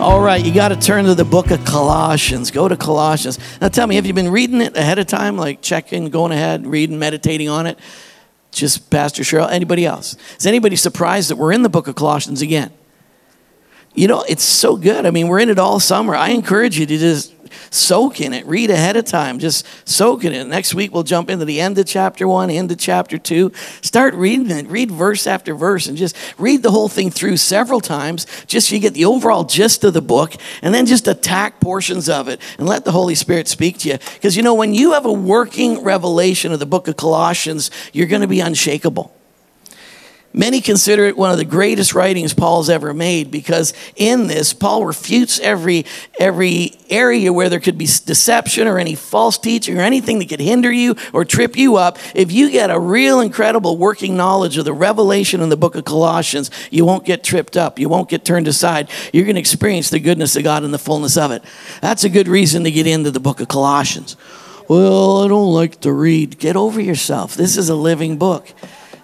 All right, you got to turn to the book of Colossians. Go to Colossians. Now tell me, have you been reading it ahead of time, like checking, going ahead, reading, meditating on it? Just Pastor Cheryl. Anybody else? Is anybody surprised that we're in the book of Colossians again? You know, it's so good. I mean, we're in it all summer. I encourage you to just soak in it, read ahead of time, just soak in it. Next week, we'll jump into the end of chapter one, into chapter two. Start reading it, read verse after verse, and just read the whole thing through several times, just so you get the overall gist of the book, and then just attack portions of it and let the Holy Spirit speak to you. Because you know, when you have a working revelation of the book of Colossians, you're going to be unshakable. Many consider it one of the greatest writings Paul's ever made because in this, Paul refutes every, every area where there could be deception or any false teaching or anything that could hinder you or trip you up. If you get a real incredible working knowledge of the revelation in the book of Colossians, you won't get tripped up. You won't get turned aside. You're going to experience the goodness of God and the fullness of it. That's a good reason to get into the book of Colossians. Well, I don't like to read. Get over yourself. This is a living book.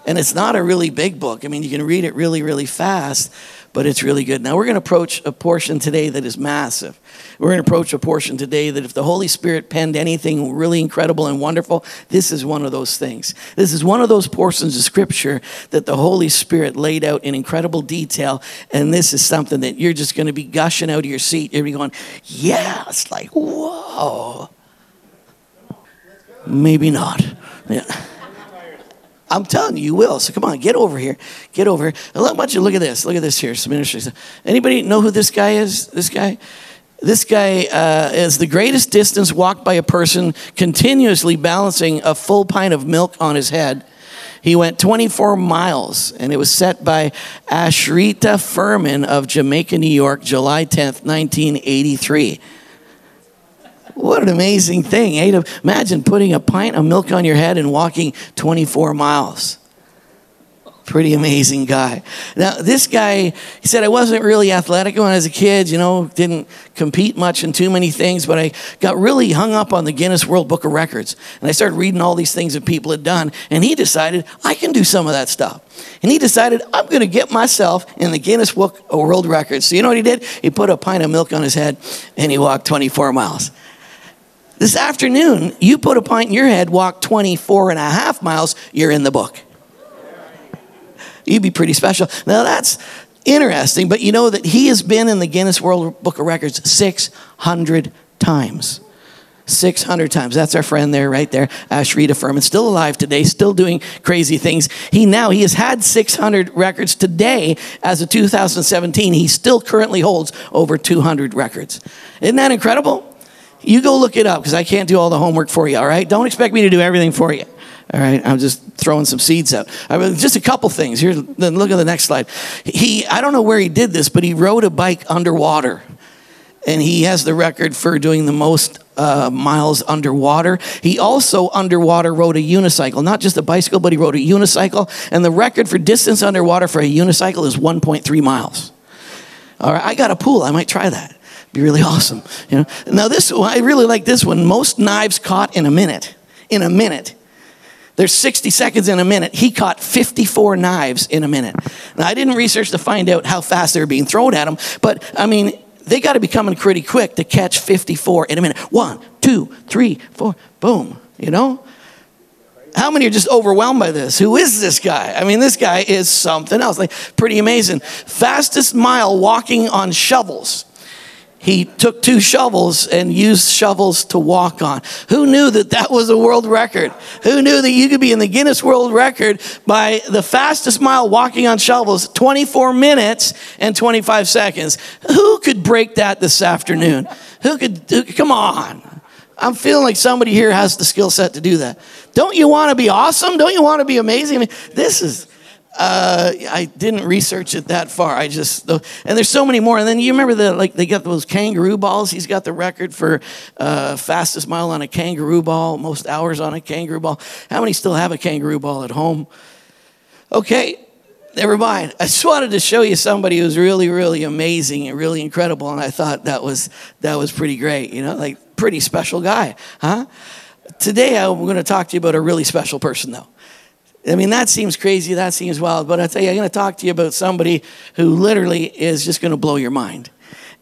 And it's not a really big book. I mean, you can read it really, really fast, but it's really good. Now, we're going to approach a portion today that is massive. We're going to approach a portion today that if the Holy Spirit penned anything really incredible and wonderful, this is one of those things. This is one of those portions of Scripture that the Holy Spirit laid out in incredible detail. And this is something that you're just going to be gushing out of your seat. You're going, yeah, it's like, whoa. Maybe not. Yeah. I'm telling you, you will. So come on, get over here. Get over here. I want you to look at this. Look at this here. Some ministries. Anybody know who this guy is? This guy? This guy uh, is the greatest distance walked by a person continuously balancing a full pint of milk on his head. He went 24 miles, and it was set by Ashrita Furman of Jamaica, New York, July 10th, 1983. What an amazing thing. Eh? Imagine putting a pint of milk on your head and walking 24 miles. Pretty amazing guy. Now, this guy, he said, I wasn't really athletic when I was a kid, you know, didn't compete much in too many things, but I got really hung up on the Guinness World Book of Records. And I started reading all these things that people had done. And he decided, I can do some of that stuff. And he decided, I'm going to get myself in the Guinness Book of World Records. So you know what he did? He put a pint of milk on his head and he walked 24 miles. This afternoon, you put a pint in your head, walk 24 and a half miles, you're in the book. You'd be pretty special. Now that's interesting, but you know that he has been in the Guinness World Book of Records 600 times. 600 times. That's our friend there, right there, Ashrita Furman, still alive today, still doing crazy things. He now, he has had 600 records today as of 2017. He still currently holds over 200 records. Isn't that incredible? You go look it up because I can't do all the homework for you, all right? Don't expect me to do everything for you. All right, I'm just throwing some seeds out. I mean, just a couple things. Here, then look at the next slide. He, I don't know where he did this, but he rode a bike underwater, and he has the record for doing the most uh, miles underwater. He also underwater rode a unicycle, not just a bicycle, but he rode a unicycle, and the record for distance underwater for a unicycle is 1.3 miles. All right, I got a pool. I might try that be really awesome. You know. Now this, I really like this one. Most knives caught in a minute. In a minute. There's 60 seconds in a minute. He caught 54 knives in a minute. Now I didn't research to find out how fast they were being thrown at him, but I mean, they got to be coming pretty quick to catch 54 in a minute. One, two, three, four, boom. You know. How many are just overwhelmed by this? Who is this guy? I mean, this guy is something else. Like pretty amazing. Fastest mile walking on shovels he took two shovels and used shovels to walk on. Who knew that that was a world record? Who knew that you could be in the Guinness World Record by the fastest mile walking on shovels, 24 minutes and 25 seconds? Who could break that this afternoon? Who could, who, come on. I'm feeling like somebody here has the skill set to do that. Don't you want to be awesome? Don't you want to be amazing? I mean, this is, uh, I didn't research it that far. I just and there's so many more. And then you remember the like they got those kangaroo balls. He's got the record for uh, fastest mile on a kangaroo ball, most hours on a kangaroo ball. How many still have a kangaroo ball at home? Okay, never mind. I just wanted to show you somebody who's really, really amazing and really incredible, and I thought that was that was pretty great. You know, like pretty special guy, huh? Today I'm going to talk to you about a really special person, though. I mean, that seems crazy, that seems wild, but I tell you, I'm going to talk to you about somebody who literally is just going to blow your mind.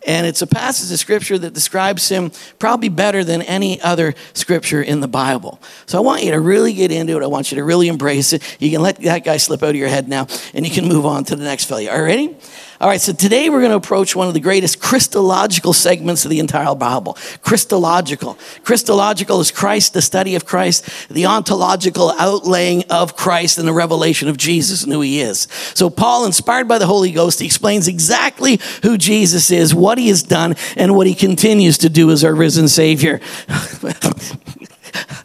And it's a passage of scripture that describes him probably better than any other scripture in the Bible. So I want you to really get into it. I want you to really embrace it. You can let that guy slip out of your head now, and you can move on to the next fellow. All right, ready? All right, so today we're going to approach one of the greatest Christological segments of the entire Bible. Christological. Christological is Christ, the study of Christ, the ontological outlaying of Christ, and the revelation of Jesus and who he is. So, Paul, inspired by the Holy Ghost, explains exactly who Jesus is, what he has done, and what he continues to do as our risen Savior.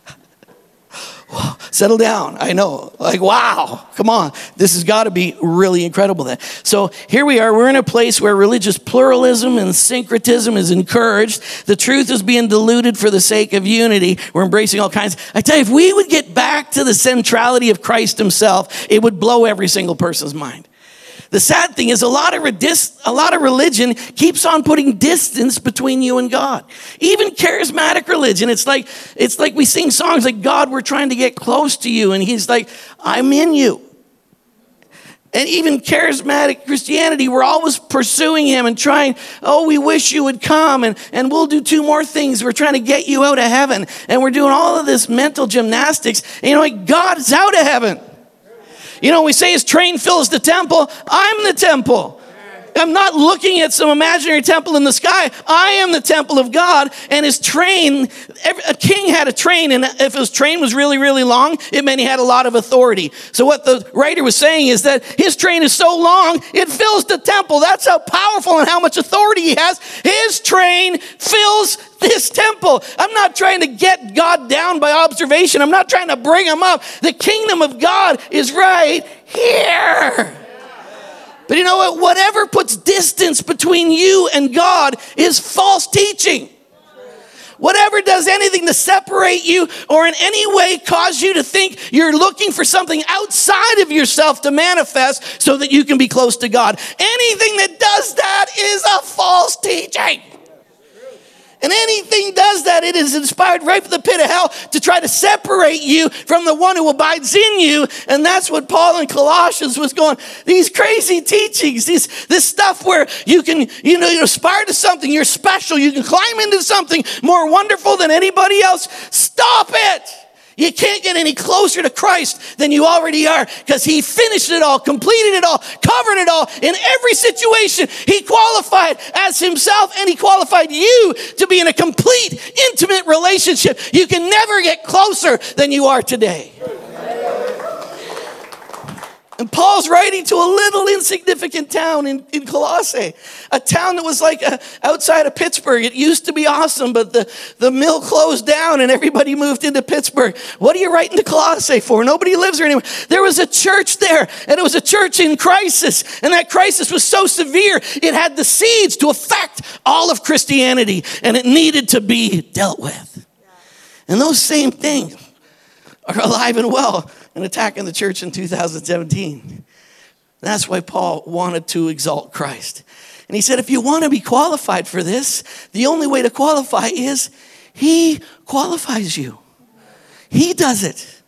settle down. I know. Like, wow, come on. This has got to be really incredible then. So here we are. We're in a place where religious pluralism and syncretism is encouraged. The truth is being diluted for the sake of unity. We're embracing all kinds. I tell you, if we would get back to the centrality of Christ himself, it would blow every single person's mind. The sad thing is a lot of a lot of religion keeps on putting distance between you and God. Even charismatic religion, it's like it's like we sing songs like God, we're trying to get close to you and he's like I'm in you. And even charismatic Christianity, we're always pursuing him and trying, oh, we wish you would come and, and we'll do two more things. We're trying to get you out of heaven. And we're doing all of this mental gymnastics. And you know, like, God's out of heaven. You know, we say his train fills the temple. I'm the temple. I'm not looking at some imaginary temple in the sky. I am the temple of God, and his train, every, a king had a train, and if his train was really, really long, it meant he had a lot of authority. So, what the writer was saying is that his train is so long, it fills the temple. That's how powerful and how much authority he has. His train fills this temple. I'm not trying to get God down by observation, I'm not trying to bring him up. The kingdom of God is right here. But you know what? Whatever puts distance between you and God is false teaching. Whatever does anything to separate you or in any way cause you to think you're looking for something outside of yourself to manifest so that you can be close to God. Anything that does that is a false teaching. And anything does that, it is inspired right from the pit of hell to try to separate you from the one who abides in you. And that's what Paul in Colossians was going, these crazy teachings, these, this stuff where you can, you know, you aspire to something, you're special, you can climb into something more wonderful than anybody else. Stop it. You can't get any closer to Christ than you already are because He finished it all, completed it all, covered it all. In every situation, He qualified as Himself and He qualified you to be in a complete, intimate relationship. You can never get closer than you are today. And Paul's writing to a little insignificant town in, in Colossae, a town that was like a, uh, outside of Pittsburgh. It used to be awesome, but the, the mill closed down and everybody moved into Pittsburgh. What are you writing to Colossae for? Nobody lives there anymore. There was a church there, and it was a church in crisis. And that crisis was so severe, it had the seeds to affect all of Christianity, and it needed to be dealt with. And those same things are alive and well and attacking the church in 2017. That's why Paul wanted to exalt Christ. And he said, if you want to be qualified for this, the only way to qualify is he qualifies you. He does it.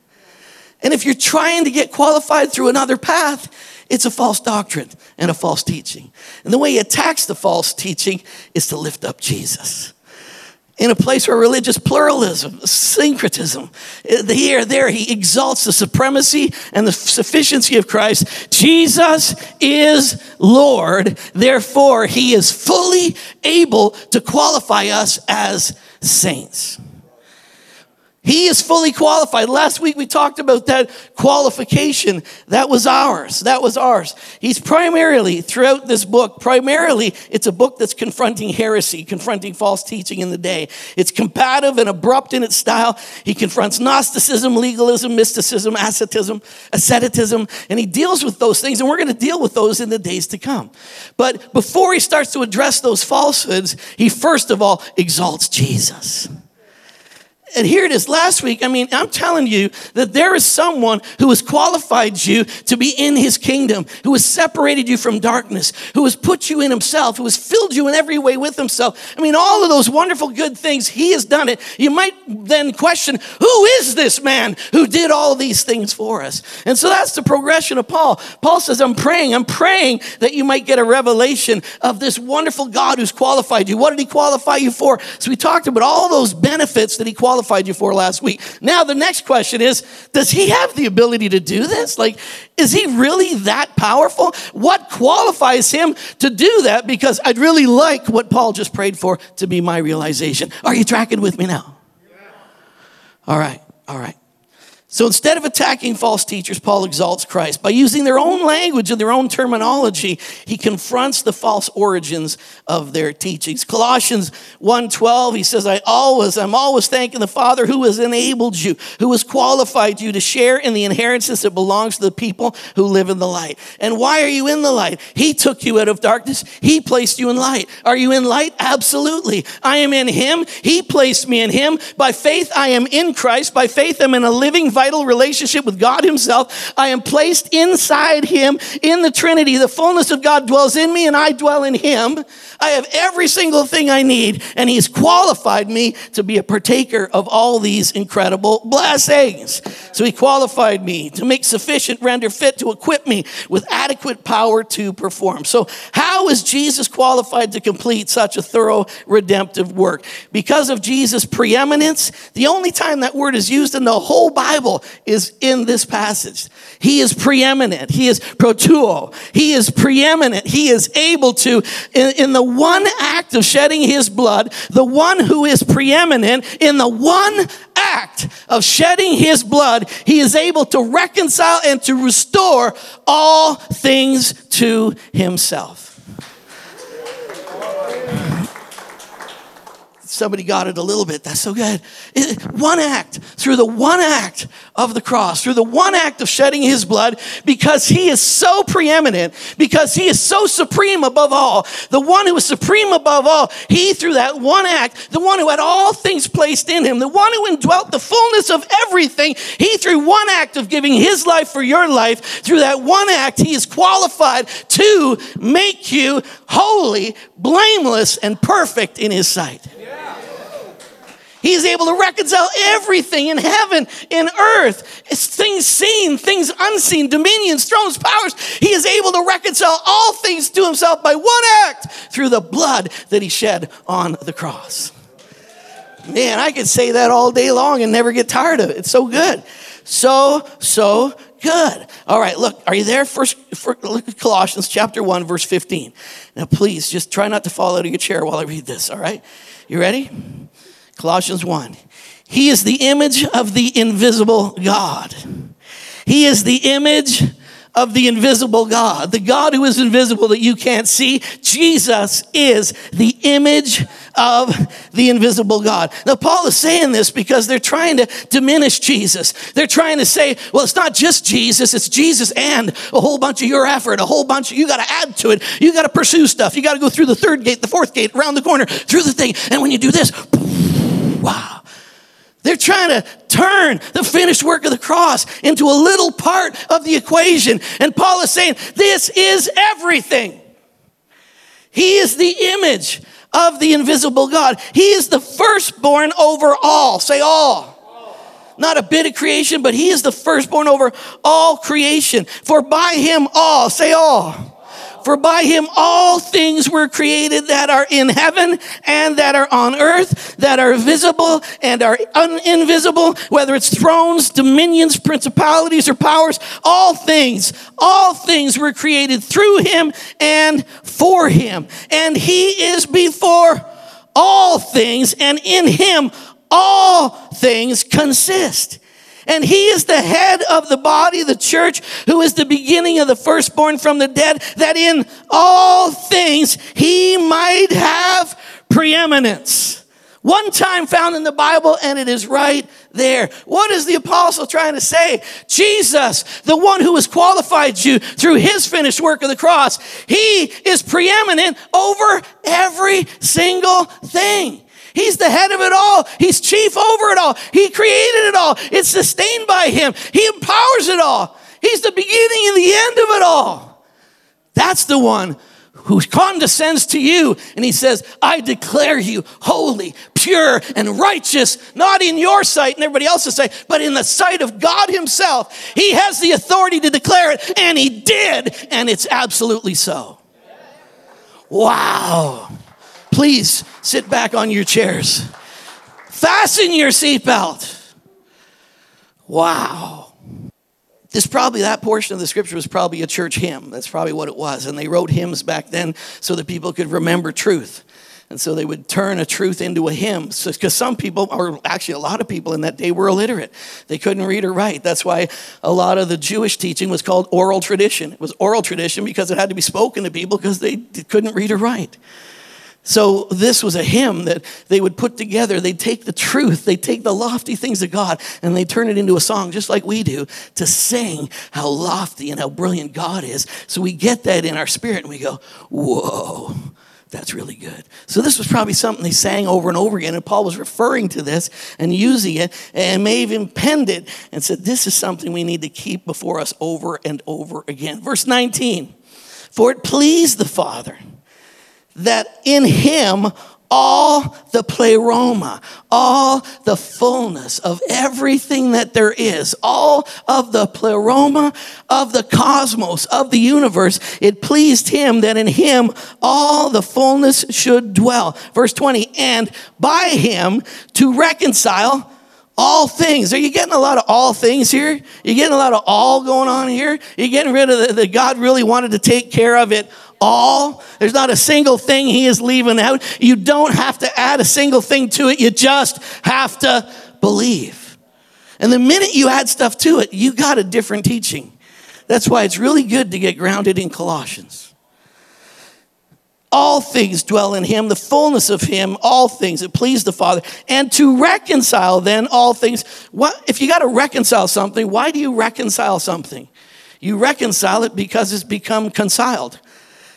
And if you're trying to get qualified through another path, it's a false doctrine and a false teaching. And the way he attacks the false teaching is to lift up Jesus in a place where religious pluralism, syncretism, eh, here, there, he exalts the supremacy and the sufficiency of Christ. Jesus is Lord, therefore, he is fully able to qualify us as saints. He is fully qualified. Last week we talked about that qualification. That was ours. That was ours. He's primarily, throughout this book, primarily, it's a book that's confronting heresy, confronting false teaching in the day. It's combative and abrupt in its style. He confronts Gnosticism, legalism, mysticism, asceticism, asceticism, and he deals with those things, and we're going to deal with those in the days to come. But before he starts to address those falsehoods, he first of all exalts Jesus. And here it is last week. I mean, I'm telling you that there is someone who has qualified you to be in his kingdom, who has separated you from darkness, who has put you in himself, who has filled you in every way with himself. I mean, all of those wonderful good things, he has done it. You might then question, who is this man who did all these things for us? And so that's the progression of Paul. Paul says, I'm praying, I'm praying that you might get a revelation of this wonderful God who's qualified you. What did he qualify you for? So we talked about all those benefits that he qualified qualified you for last week. Now, the next question is Does he have the ability to do this? Like, is he really that powerful? What qualifies him to do that? Because I'd really like what Paul just prayed for to be my realization. Are you tracking with me now? All right, all right. So instead of attacking false teachers, Paul exalts Christ. By using their own language and their own terminology, he confronts the false origins of their teachings. Colossians 1:12, he says, I always, I'm always thanking the Father who has enabled you, who has qualified you to share in the inheritance that belongs to the people who live in the light. And why are you in the light? He took you out of darkness. He placed you in light. Are you in light? Absolutely. I am in him. He placed me in him. By faith, I am in Christ. By faith, I'm in a living vital relationship with God Himself. I am placed inside Him in the Trinity. The fullness of God dwells in me and I dwell in Him. I have every single thing I need, and He's qualified me to be a partaker of all these incredible blessings. So He qualified me to make sufficient, render fit, to equip me with adequate power to perform. So, how is Jesus qualified to complete such a thorough redemptive work? Because of Jesus' preeminence, the only time that word is used in the whole Bible is in this passage. He is preeminent. He is proteuo. He is preeminent. He is able to, in, in the one act of shedding his blood, the one who is preeminent, in the one act of shedding his blood, he is able to reconcile and to restore all things to himself. Somebody got it a little bit. That's so good. One act, through the one act of the cross, through the one act of shedding his blood, because he is so preeminent, because he is so supreme above all, the one who is supreme above all, he through that one act, the one who had all things placed in him, the one who indwelt the fullness of everything, he through one act of giving his life for your life, through that one act, he is qualified to make you holy, blameless, and perfect in his sight. He's able to reconcile everything in heaven, in earth, things seen, things unseen, dominions, thrones, powers. He is able to reconcile all things to himself by one act through the blood that he shed on the cross. Man, I could say that all day long and never get tired of it. It's so good. So, so good. All right, look, are you there? First, for, look at Colossians chapter 1, verse 15. Now, please, just try not to fall out of your chair while I read this, all right? You ready? Colossians 1. He is the image of the invisible God. He is the image of the invisible God, the God who is invisible that you can't see. Jesus is the image of the invisible God. Now, Paul is saying this because they're trying to diminish Jesus. They're trying to say, well, it's not just Jesus, it's Jesus and a whole bunch of your effort, a whole bunch of, you got to add to it. You got to pursue stuff. You got to go through the third gate, the fourth gate, around the corner, through the thing. And when you do this, Wow. They're trying to turn the finished work of the cross into a little part of the equation. And Paul is saying, this is everything. He is the image of the invisible God. He is the firstborn over all. Say all. Not a bit of creation, but he is the firstborn over all creation. For by him all, say all for by him all things were created that are in heaven and that are on earth, that are visible and are invisible, whether it's thrones, dominions, principalities, or powers, all things, all things were created through him and for him. And he is before all things, and in him all things consist. And he is the head of the body, the church, who is the beginning of the firstborn from the dead, that in all things he might have preeminence. One time found in the Bible, and it is right there. What is the apostle trying to say? Jesus, the one who has qualified you through his finished work of the cross, he is preeminent over every single thing. He's the head of it all. He's chief over it all. He created it all. It's sustained by him. He empowers it all. He's the beginning and the end of it all. That's the one who condescends to you and he says, I declare you holy, pure, and righteous, not in your sight and everybody else's sight, but in the sight of God Himself. He has the authority to declare it, and He did, and it's absolutely so. Wow. Please sit back on your chairs. Fasten your seatbelt. Wow. This probably, that portion of the scripture was probably a church hymn. That's probably what it was. And they wrote hymns back then so that people could remember truth. And so they would turn a truth into a hymn. Because so, some people, or actually a lot of people in that day, were illiterate. They couldn't read or write. That's why a lot of the Jewish teaching was called oral tradition. It was oral tradition because it had to be spoken to people because they couldn't read or write. So this was a hymn that they would put together. They'd take the truth, they'd take the lofty things of God, and they turn it into a song, just like we do, to sing how lofty and how brilliant God is. So we get that in our spirit and we go, whoa. That's really good. So, this was probably something they sang over and over again, and Paul was referring to this and using it, and may even penned it and said, This is something we need to keep before us over and over again. Verse 19 For it pleased the Father that in him all the pleroma, all the fullness of everything that there is, all of the pleroma of the cosmos, of the universe, it pleased him that in him all the fullness should dwell. Verse 20, and by him to reconcile all things. Are you getting a lot of all things here? You're getting a lot of all going on here? You're getting rid of the, the God really wanted to take care of it all. There's not a single thing he is leaving out. You don't have to add a single thing to it. You just have to believe. And the minute you add stuff to it, you got a different teaching. That's why it's really good to get grounded in Colossians. All things dwell in him, the fullness of him, all things. It pleased the Father. And to reconcile then all things. What if you got to reconcile something, why do you reconcile something? You reconcile it because it's become conciled.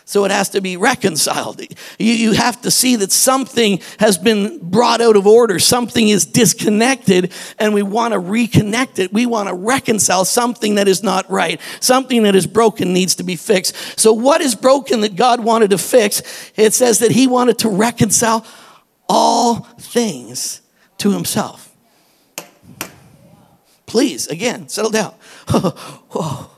So it has to be reconciled. You, you have to see that something has been brought out of order, something is disconnected, and we want to reconnect it. We want to reconcile something that is not right. Something that is broken needs to be fixed. So, what is broken that God wanted to fix? It says that He wanted to reconcile all things to Himself. Please, again, settle down. Whoa, I'll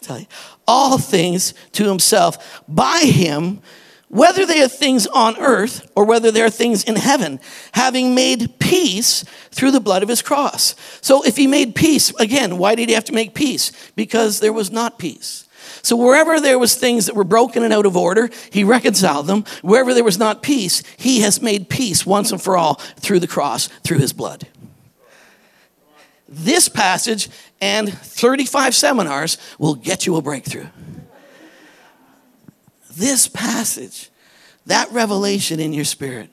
tell you all things to himself by him, whether they are things on earth or whether they are things in heaven, having made peace through the blood of his cross. So if he made peace, again, why did he have to make peace? Because there was not peace. So wherever there was things that were broken and out of order, he reconciled them. Wherever there was not peace, he has made peace once and for all through the cross, through his blood. This passage and 35 seminars will get you a breakthrough. This passage, that revelation in your spirit,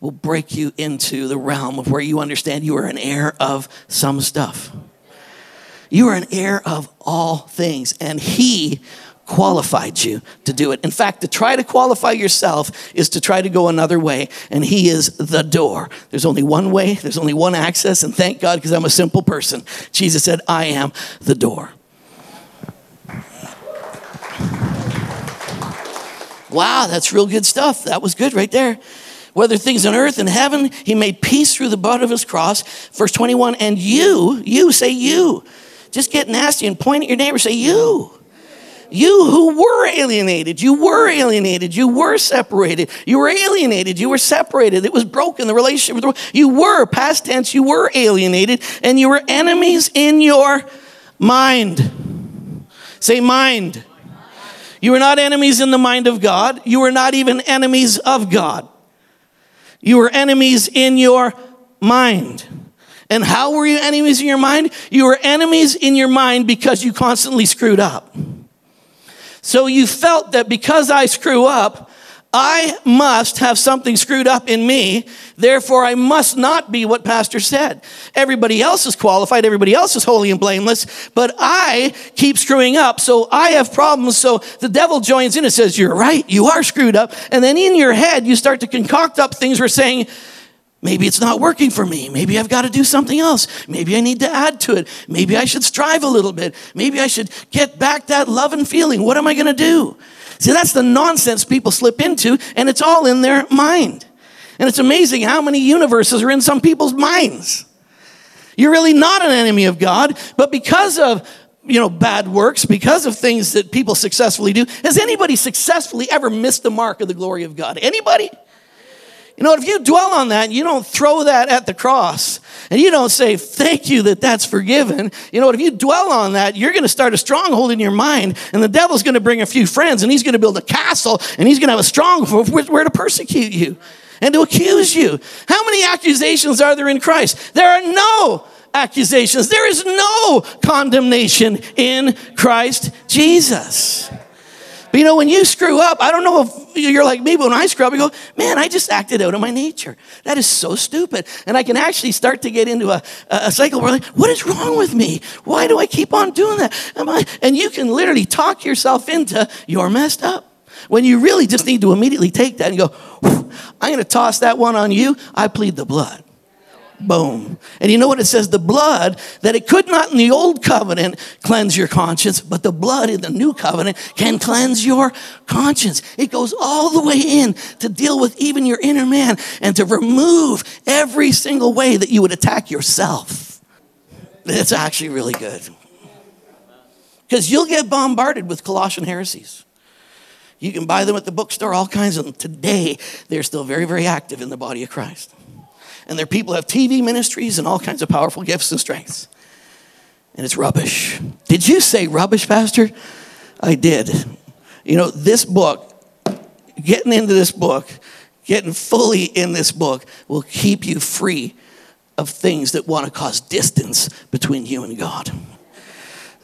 will break you into the realm of where you understand you are an heir of some stuff. You are an heir of all things, and He qualified you to do it. In fact, to try to qualify yourself is to try to go another way, and He is the door. There's only one way, there's only one access, and thank God because I'm a simple person. Jesus said, I am the door. Wow, that's real good stuff. That was good right there. Whether things on earth and heaven, he made peace through the blood of his cross. Verse 21, and you, you say you. Just get nasty and point at your neighbor, say you. You who were alienated, you were alienated, you were separated, you were alienated, you were separated. It was broken, the relationship. You were, past tense, you were alienated, and you were enemies in your mind. Say mind. You were not enemies in the mind of God. You were not even enemies of God. You were enemies in your mind. And how were you enemies in your mind? You were enemies in your mind because you constantly screwed up. So you felt that because I screw up, I must have something screwed up in me. Therefore, I must not be what Pastor said. Everybody else is qualified. Everybody else is holy and blameless. But I keep screwing up. So I have problems. So the devil joins in and says, You're right. You are screwed up. And then in your head, you start to concoct up things we're saying, Maybe it's not working for me. Maybe I've got to do something else. Maybe I need to add to it. Maybe I should strive a little bit. Maybe I should get back that love and feeling. What am I going to do? See, that's the nonsense people slip into, and it's all in their mind. And it's amazing how many universes are in some people's minds. You're really not an enemy of God, but because of you know bad works, because of things that people successfully do, has anybody successfully ever missed the mark of the glory of God? Anybody? You know, if you dwell on that, you don't throw that at the cross, and you don't say, Thank you that that's forgiven. You know what? If you dwell on that, you're going to start a stronghold in your mind, and the devil's going to bring a few friends, and he's going to build a castle, and he's going to have a stronghold where to persecute you and to accuse you. How many accusations are there in Christ? There are no accusations, there is no condemnation in Christ Jesus. But you know, when you screw up, I don't know if you're like me, but when I screw up, I go, man, I just acted out of my nature. That is so stupid. And I can actually start to get into a, a cycle where, like, what is wrong with me? Why do I keep on doing that? Am I? And you can literally talk yourself into you're messed up. When you really just need to immediately take that and go, I'm going to toss that one on you. I plead the blood. Boom. And you know what it says? The blood that it could not in the old covenant cleanse your conscience, but the blood in the new covenant can cleanse your conscience. It goes all the way in to deal with even your inner man and to remove every single way that you would attack yourself. It's actually really good. Because you'll get bombarded with Colossian heresies. You can buy them at the bookstore, all kinds of them. Today, they're still very, very active in the body of Christ and their people have TV ministries and all kinds of powerful gifts and strengths. And it's rubbish. Did you say rubbish, Pastor? I did. You know, this book, getting into this book, getting fully in this book will keep you free of things that want to cause distance between you and God.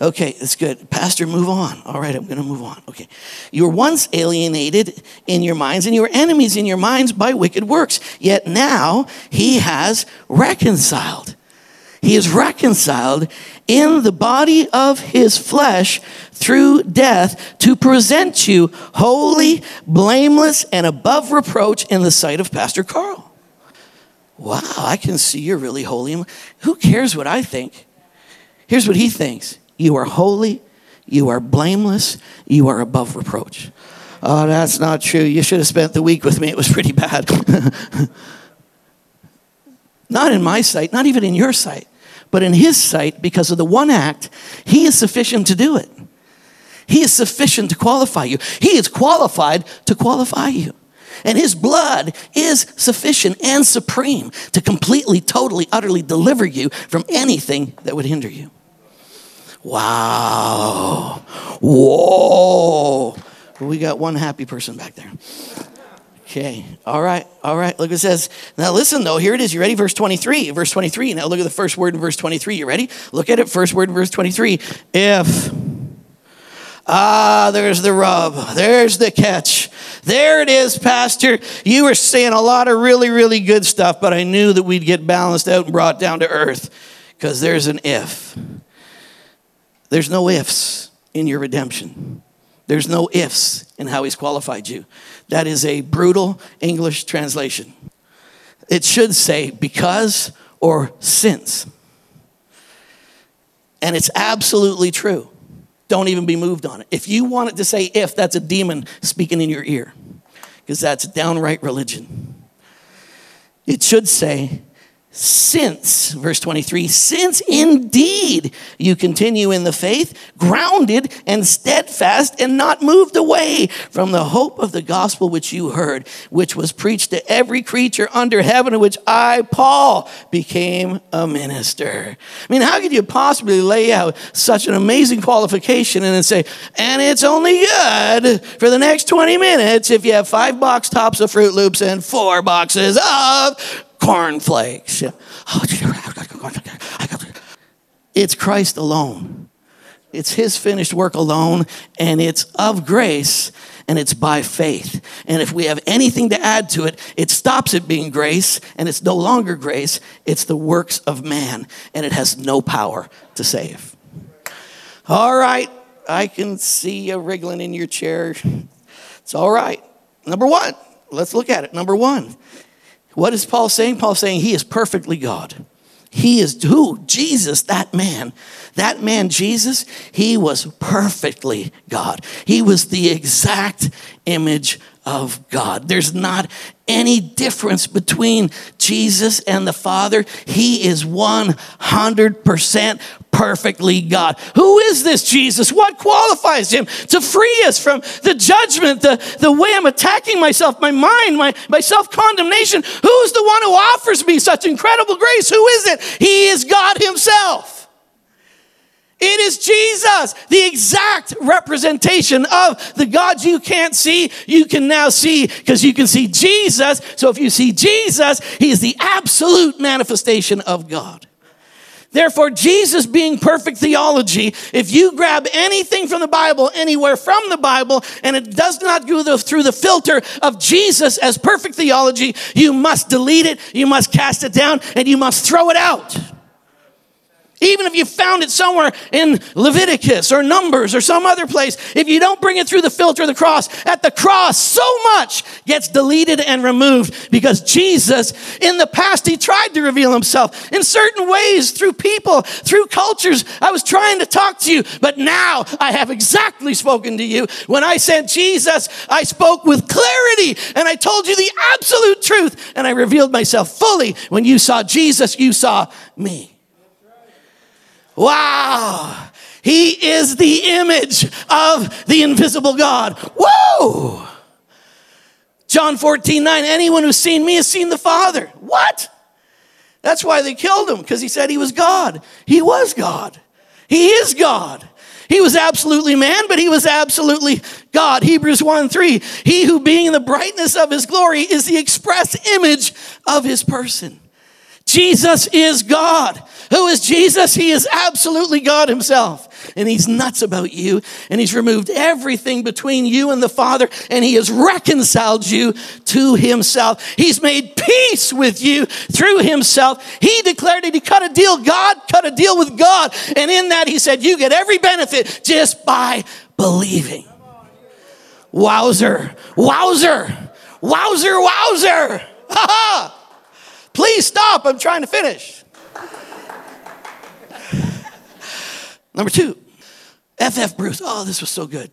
Okay, that's good. Pastor, move on. All right, I'm going to move on. Okay. You were once alienated in your minds, and you were enemies in your minds by wicked works. Yet now he has reconciled. He is reconciled in the body of his flesh through death to present you holy, blameless, and above reproach in the sight of Pastor Karl. Wow, I can see you're really holy. Who cares what I think? Here's what he thinks you are holy. You are blameless. You are above reproach. Oh, that's not true. You should have spent the week with me. It was pretty bad. not in my sight, not even in your sight, but in his sight, because of the one act, he is sufficient to do it. He is sufficient to qualify you. He is qualified to qualify you. And his blood is sufficient and supreme to completely, totally, utterly deliver you from anything that would hinder you. Wow. Whoa. We got one happy person back there. Okay. All right. All right. Look, it says, now listen though, here it is. You ready? Verse 23. Verse 23. Now look at the first word in verse 23. You ready? Look at it. First word in verse 23. If. Ah, there's the rub. There's the catch. There it is, Pastor. You were saying a lot of really, really good stuff, but I knew that we'd get balanced out and brought down to earth because there's an if. There's no ifs in your redemption. There's no ifs in how he's qualified you. That is a brutal English translation. It should say because or since. And it's absolutely true. Don't even be moved on it. If you want it to say if, that's a demon speaking in your ear, because that's downright religion. It should say since, verse 23, since indeed you continue in the faith, grounded and steadfast, and not moved away from the hope of the gospel which you heard, which was preached to every creature under heaven, which I, Paul, became a minister. I mean, how could you possibly lay out such an amazing qualification and then say, and it's only good for the next 20 minutes if you have five box tops of Fruit Loops and four boxes of cornflakes. Oh, it's Christ alone. It's his finished work alone, and it's of grace, and it's by faith. And if we have anything to add to it, it stops it being grace, and it's no longer grace. It's the works of man, and it has no power to save. All right, I can see you wriggling in your chair. It's all right. Number one, let's look at it. Number one, what is Paul saying? Paul saying he is perfectly God. He is who? Jesus, that man. That man, Jesus, he was perfectly God. He was the exact image of God. There's not any difference between Jesus and the Father. He is 100% perfectly God. Who is this Jesus? What qualifies him to free us from the judgment, the, the way I'm attacking myself, my mind, my, my self condemnation? Who's the one who offers me such incredible grace? Who is it? He is God Himself. It is Jesus, the exact representation of the God you can't see, you can now see because you can see Jesus. So if you see Jesus, He is the absolute manifestation of God. Therefore, Jesus being perfect theology, if you grab anything from the Bible, anywhere from the Bible, and it does not go through the filter of Jesus as perfect theology, you must delete it, you must cast it down, and you must throw it out. Even if you found it somewhere in Leviticus or Numbers or some other place, if you don't bring it through the filter of the cross, at the cross, so much gets deleted and removed because Jesus, in the past, he tried to reveal himself in certain ways through people, through cultures. I was trying to talk to you, but now I have exactly spoken to you. When I said Jesus, I spoke with clarity and I told you the absolute truth and I revealed myself fully. When you saw Jesus, you saw me. Wow. He is the image of the invisible God. Whoa. John 14, 9. Anyone who's seen me has seen the Father. What? That's why they killed him, because he said he was God. He was God. He is God. He was absolutely man, but he was absolutely God. Hebrews 1 3. He who being in the brightness of his glory is the express image of his person. Jesus is God. Who is Jesus? He is absolutely God Himself. And He's nuts about you. And He's removed everything between you and the Father. And He has reconciled you to Himself. He's made peace with you through Himself. He declared that He cut a deal. God cut a deal with God. And in that He said, You get every benefit just by believing. Wowzer, wowzer, wowzer, wowzer. Ha ha. Please stop. I'm trying to finish. Number two, F.F. F. Bruce. Oh, this was so good.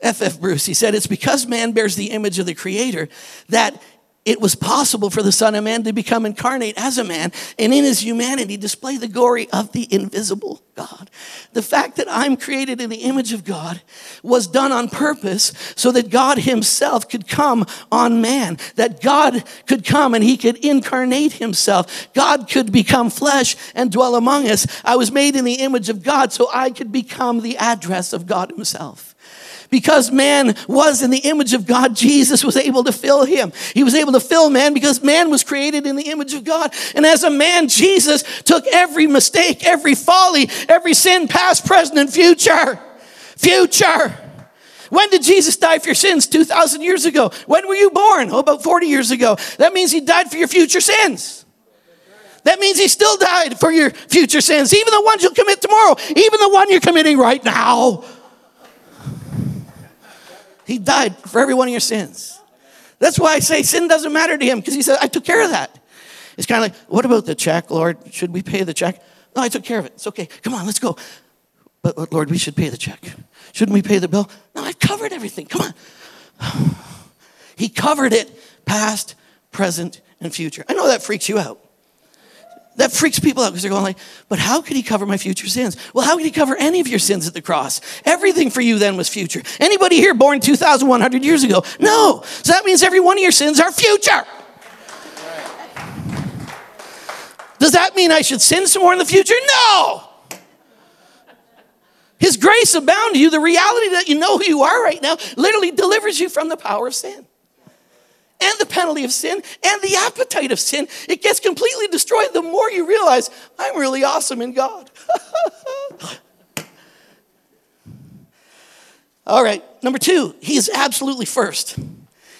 F.F. F. Bruce, he said, It's because man bears the image of the Creator that it was possible for the Son of Man to become incarnate as a man and in his humanity display the glory of the invisible God. The fact that I'm created in the image of God was done on purpose so that God himself could come on man, that God could come and he could incarnate himself. God could become flesh and dwell among us. I was made in the image of God so I could become the address of God himself. Because man was in the image of God, Jesus was able to fill him. He was able to fill man because man was created in the image of God. And as a man, Jesus took every mistake, every folly, every sin, past, present, and future. Future. When did Jesus die for your sins? 2,000 years ago. When were you born? Oh, about 40 years ago. That means he died for your future sins. That means he still died for your future sins, even the ones you'll commit tomorrow, even the one you're committing right now. He died for every one of your sins. That's why I say sin doesn't matter to him because he said, I took care of that. It's kind of like, what about the check, Lord? Should we pay the check? No, I took care of it. It's okay. Come on, let's go. But, Lord, we should pay the check. Shouldn't we pay the bill? No, I've covered everything. Come on. he covered it past, present, and future. I know that freaks you out that freaks people out because they're going like, but how could he cover my future sins? Well, how could he cover any of your sins at the cross? Everything for you then was future. Anybody here born 2,100 years ago? No. So that means every one of your sins are future. Does that mean I should sin some more in the future? No. His grace abound to you. The reality that you know who you are right now literally delivers you from the power of sin. And the penalty of sin and the appetite of sin. It gets completely destroyed the more you realize I'm really awesome in God. All right, number two, he is absolutely first.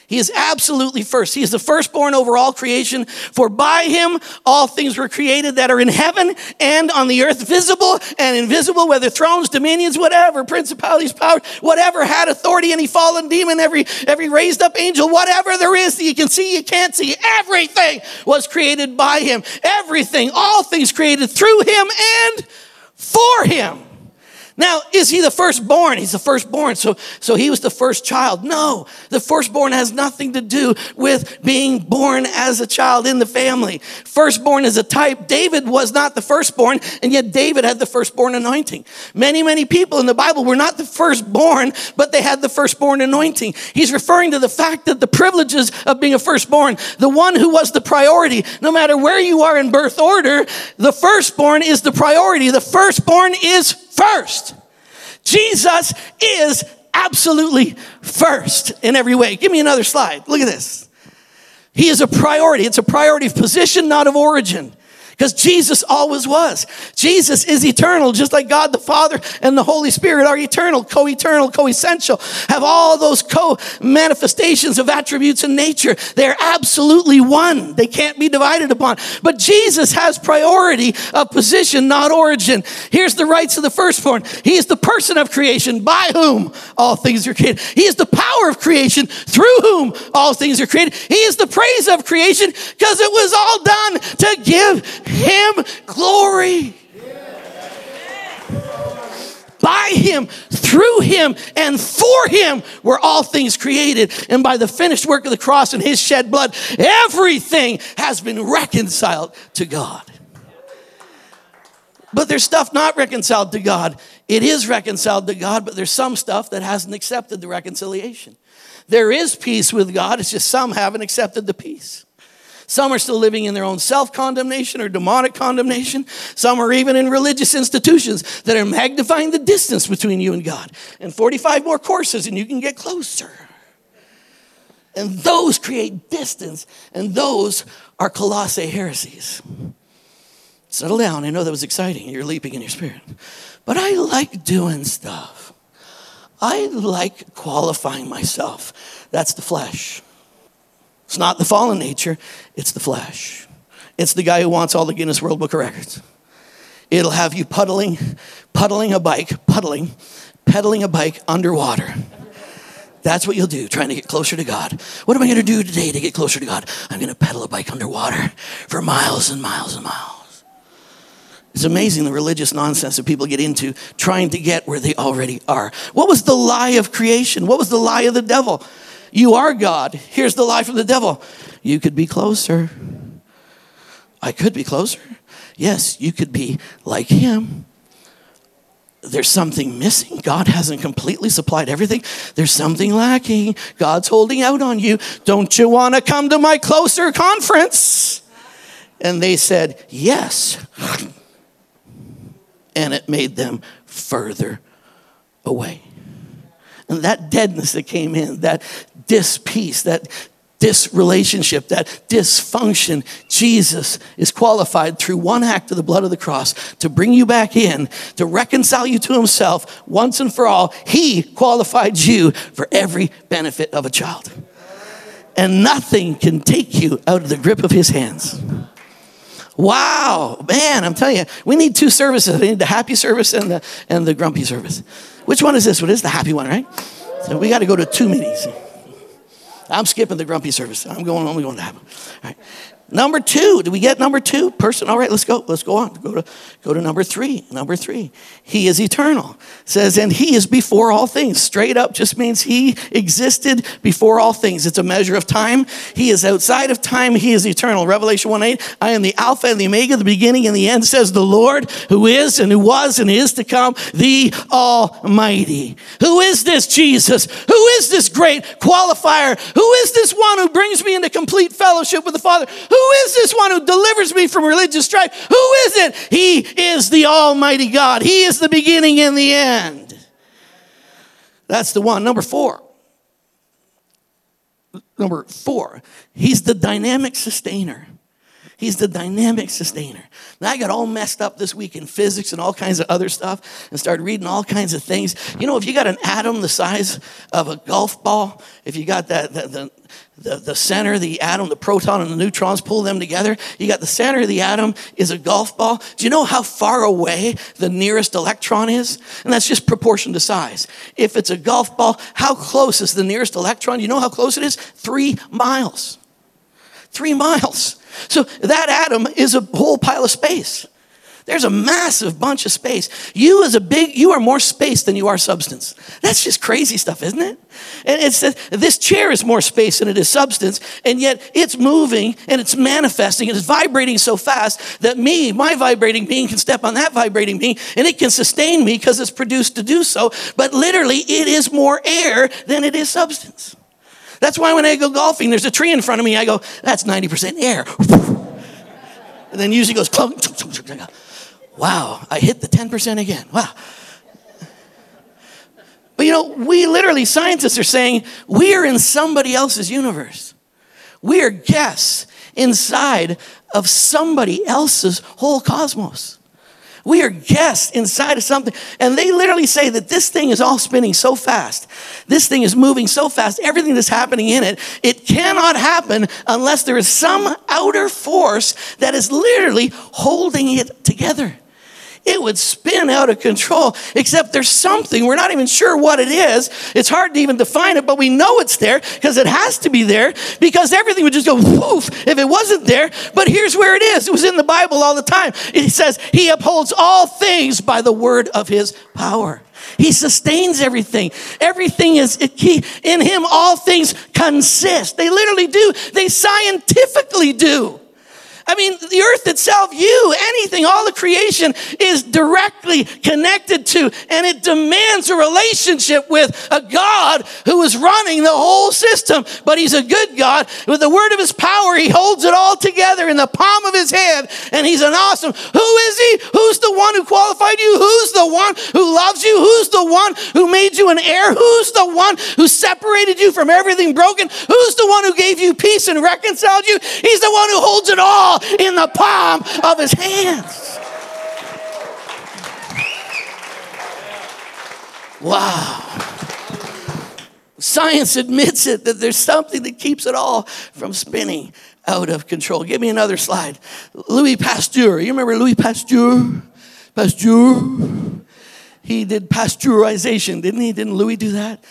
He is absolutely first. He is the firstborn over all creation. For by him all things were created that are in heaven and on the earth, visible and invisible, whether thrones, dominions, whatever, principalities, powers, whatever had authority, any fallen demon, every, every raised up angel, whatever there is that you can see, you can't see, everything was created by him. Everything, all things created through him and for him. Now, is he the firstborn? He's the firstborn, so, so he was the first child. No, the firstborn has nothing to do with being born as a child in the family. Firstborn is a type. David was not the firstborn, and yet David had the firstborn anointing. Many, many people in the Bible were not the firstborn, but they had the firstborn anointing. He's referring to the fact that the privileges of being a firstborn, the one who was the priority, no matter where you are in birth order, the firstborn is the priority. The firstborn is first. Jesus is absolutely first in every way. Give me another slide. Look at this. He is a priority. It's a priority of position, not of origin because Jesus always was. Jesus is eternal, just like God the Father and the Holy Spirit are eternal, co eternal, co essential, have all those co manifestations of attributes in nature. They're absolutely one, they can't be divided upon. But Jesus has priority of position, not origin. Here's the rights of the firstborn He is the person of creation by whom all things are created, He is the power of creation through whom all things are created, He is the praise of creation because it was all done to give him glory. By him, through him, and for him were all things created. And by the finished work of the cross and his shed blood, everything has been reconciled to God. But there's stuff not reconciled to God. It is reconciled to God, but there's some stuff that hasn't accepted the reconciliation. There is peace with God, it's just some haven't accepted the peace. Some are still living in their own self condemnation or demonic condemnation. Some are even in religious institutions that are magnifying the distance between you and God. And 45 more courses, and you can get closer. And those create distance, and those are Colossae heresies. Settle down. I know that was exciting. You're leaping in your spirit. But I like doing stuff. I like qualifying myself. That's the flesh. It's not the fallen nature, it's the flesh. It's the guy who wants all the Guinness World Book of Records. It'll have you puddling, puddling a bike, puddling, pedaling a bike underwater. That's what you'll do, trying to get closer to God. What am I going to do today to get closer to God? I'm going to pedal a bike underwater for miles and miles and miles. It's amazing the religious nonsense that people get into trying to get where they already are. What was the lie of creation? What was the lie of the devil? You are God. Here's the lie from the devil. You could be closer. I could be closer. Yes, you could be like him. There's something missing. God hasn't completely supplied everything. There's something lacking. God's holding out on you. Don't you want to come to my closer conference? And they said, Yes. And it made them further away. And that deadness that came in, that dispeace, that disrelationship, that dysfunction, Jesus is qualified through one act of the blood of the cross to bring you back in, to reconcile you to himself once and for all. He qualified you for every benefit of a child. And nothing can take you out of the grip of his hands. Wow, man, I'm telling you, we need two services. I need the happy service and the, and the grumpy service. Which one is this one? This is the happy one, right? So we got to go to two meetings. I'm skipping the grumpy service. I'm going only going to happen. All right. Number two, do we get number two? Person. All right, let's go. Let's go on. Go to go to number three. Number three. He is eternal. It says, and he is before all things. Straight up just means he existed before all things. It's a measure of time. He is outside of time. He is eternal. Revelation 1 8. I am the Alpha and the Omega, the beginning and the end, says the Lord, who is and who was and is to come, the Almighty. Who is this Jesus? Who is this great qualifier? Who is this one who brings me into complete fellowship with the Father? Who is this one who delivers me from religious strife? Who is it? He is the Almighty God. He is the beginning and the end. That's the one. Number four. number four, he's the dynamic sustainer. He's the dynamic sustainer. Now, I got all messed up this week in physics and all kinds of other stuff and started reading all kinds of things. You know, if you got an atom the size of a golf ball, if you got that, the, the, the center, the atom, the proton, and the neutrons, pull them together, you got the center of the atom is a golf ball. Do you know how far away the nearest electron is? And that's just proportion to size. If it's a golf ball, how close is the nearest electron? You know how close it is? Three miles. Three miles. So that atom is a whole pile of space. There's a massive bunch of space. You as a big, you are more space than you are substance. That's just crazy stuff, isn't it? And it says this chair is more space than it is substance, and yet it's moving and it's manifesting and it's vibrating so fast that me, my vibrating being, can step on that vibrating being and it can sustain me because it's produced to do so. But literally, it is more air than it is substance. That's why when I go golfing, there's a tree in front of me, I go, that's 90% air. And then usually goes, wow, I hit the 10% again. Wow. But you know, we literally, scientists are saying, we are in somebody else's universe. We are guests inside of somebody else's whole cosmos. We are guests inside of something. And they literally say that this thing is all spinning so fast. This thing is moving so fast. Everything that's happening in it, it cannot happen unless there is some outer force that is literally holding it together it would spin out of control. Except there's something, we're not even sure what it is. It's hard to even define it, but we know it's there because it has to be there because everything would just go poof if it wasn't there. But here's where it is it was in the Bible all the time. It says, He upholds all things by the word of His power. He sustains everything. Everything is. In Him, all things consist. They literally do, they scientifically do. I mean, the earth itself, you, anything, all the creation is directly connected to, and it demands a relationship with a God who is running the whole system. But He's a good God. With the word of His power, He holds it all together in the palm of His hand, and He's an awesome. Who is He? Who's the one who qualified you? Who's the one who loves you? Who's the one who made you an heir? Who's the one who separated you from everything broken? Who's the one who gave you peace and reconciled you? He's the one who holds it all in the palm of his hands. Wow. Science admits it that there's something that keeps it all from spinning out of control. Give me another slide. Louis Pasteur. You remember Louis Pasteur? Pasteur. He did pasteurization, didn't he? Didn't Louis do that?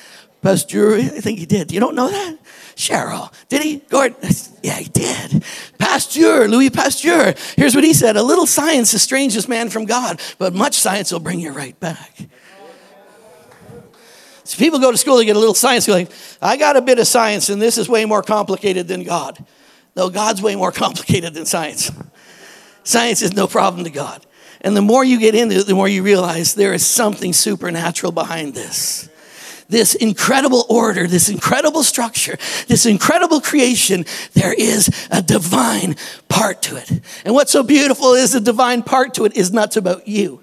Pasteur, I think he did. You don't know that? Cheryl. Did he? Gordon? Yeah, he did. Pasteur, Louis Pasteur. Here's what he said A little science estranges man from God, but much science will bring you right back. So people go to school, they get a little science, they're like, I got a bit of science, and this is way more complicated than God. No, God's way more complicated than science. Science is no problem to God. And the more you get into it, the more you realize there is something supernatural behind this this incredible order, this incredible structure, this incredible creation, there is a divine part to it. And what's so beautiful is the divine part to it is not about you.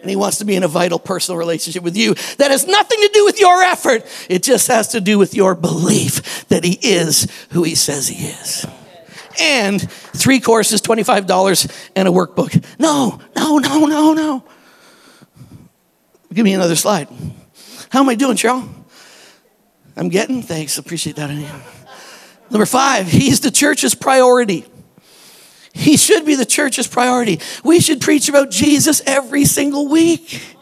And he wants to be in a vital personal relationship with you that has nothing to do with your effort. It just has to do with your belief that he is who he says he is. And three courses, $25, and a workbook. No, no, no, no, no. Give me another slide. How am I doing, Cheryl? I'm getting? Thanks. Appreciate that. Number five, he's the church's priority. He should be the church's priority. We should preach about Jesus every single week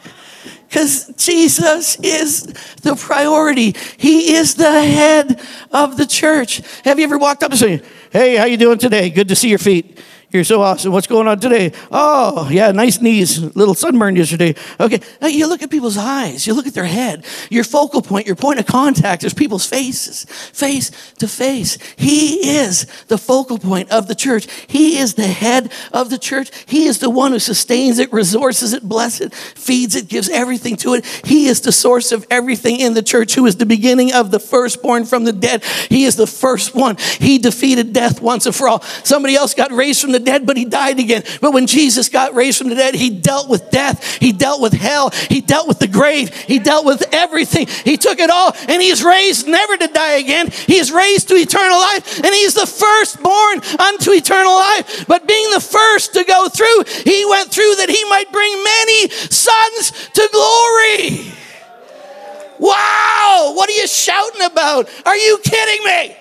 because Jesus is the priority. He is the head of the church. Have you ever walked up and said, "Hey, how you doing today? Good to see your feet." You're so awesome. What's going on today? Oh, yeah, nice knees. Little sunburn yesterday. Okay. Now you look at people's eyes. You look at their head. Your focal point, your point of contact is people's faces, face to face. He is the focal point of the church. He is the head of the church. He is the one who sustains it, resources it, blesses it, feeds it, gives everything to it. He is the source of everything in the church, who is the beginning of the firstborn from the dead. He is the first one. He defeated death once and for all. Somebody else got raised from the the dead, but he died again. But when Jesus got raised from the dead, he dealt with death. He dealt with hell. He dealt with the grave. He dealt with everything. He took it all and he is raised never to die again. He is raised to eternal life and he is the firstborn unto eternal life. But being the first to go through, he went through that he might bring many sons to glory. Wow, what are you shouting about? Are you kidding me?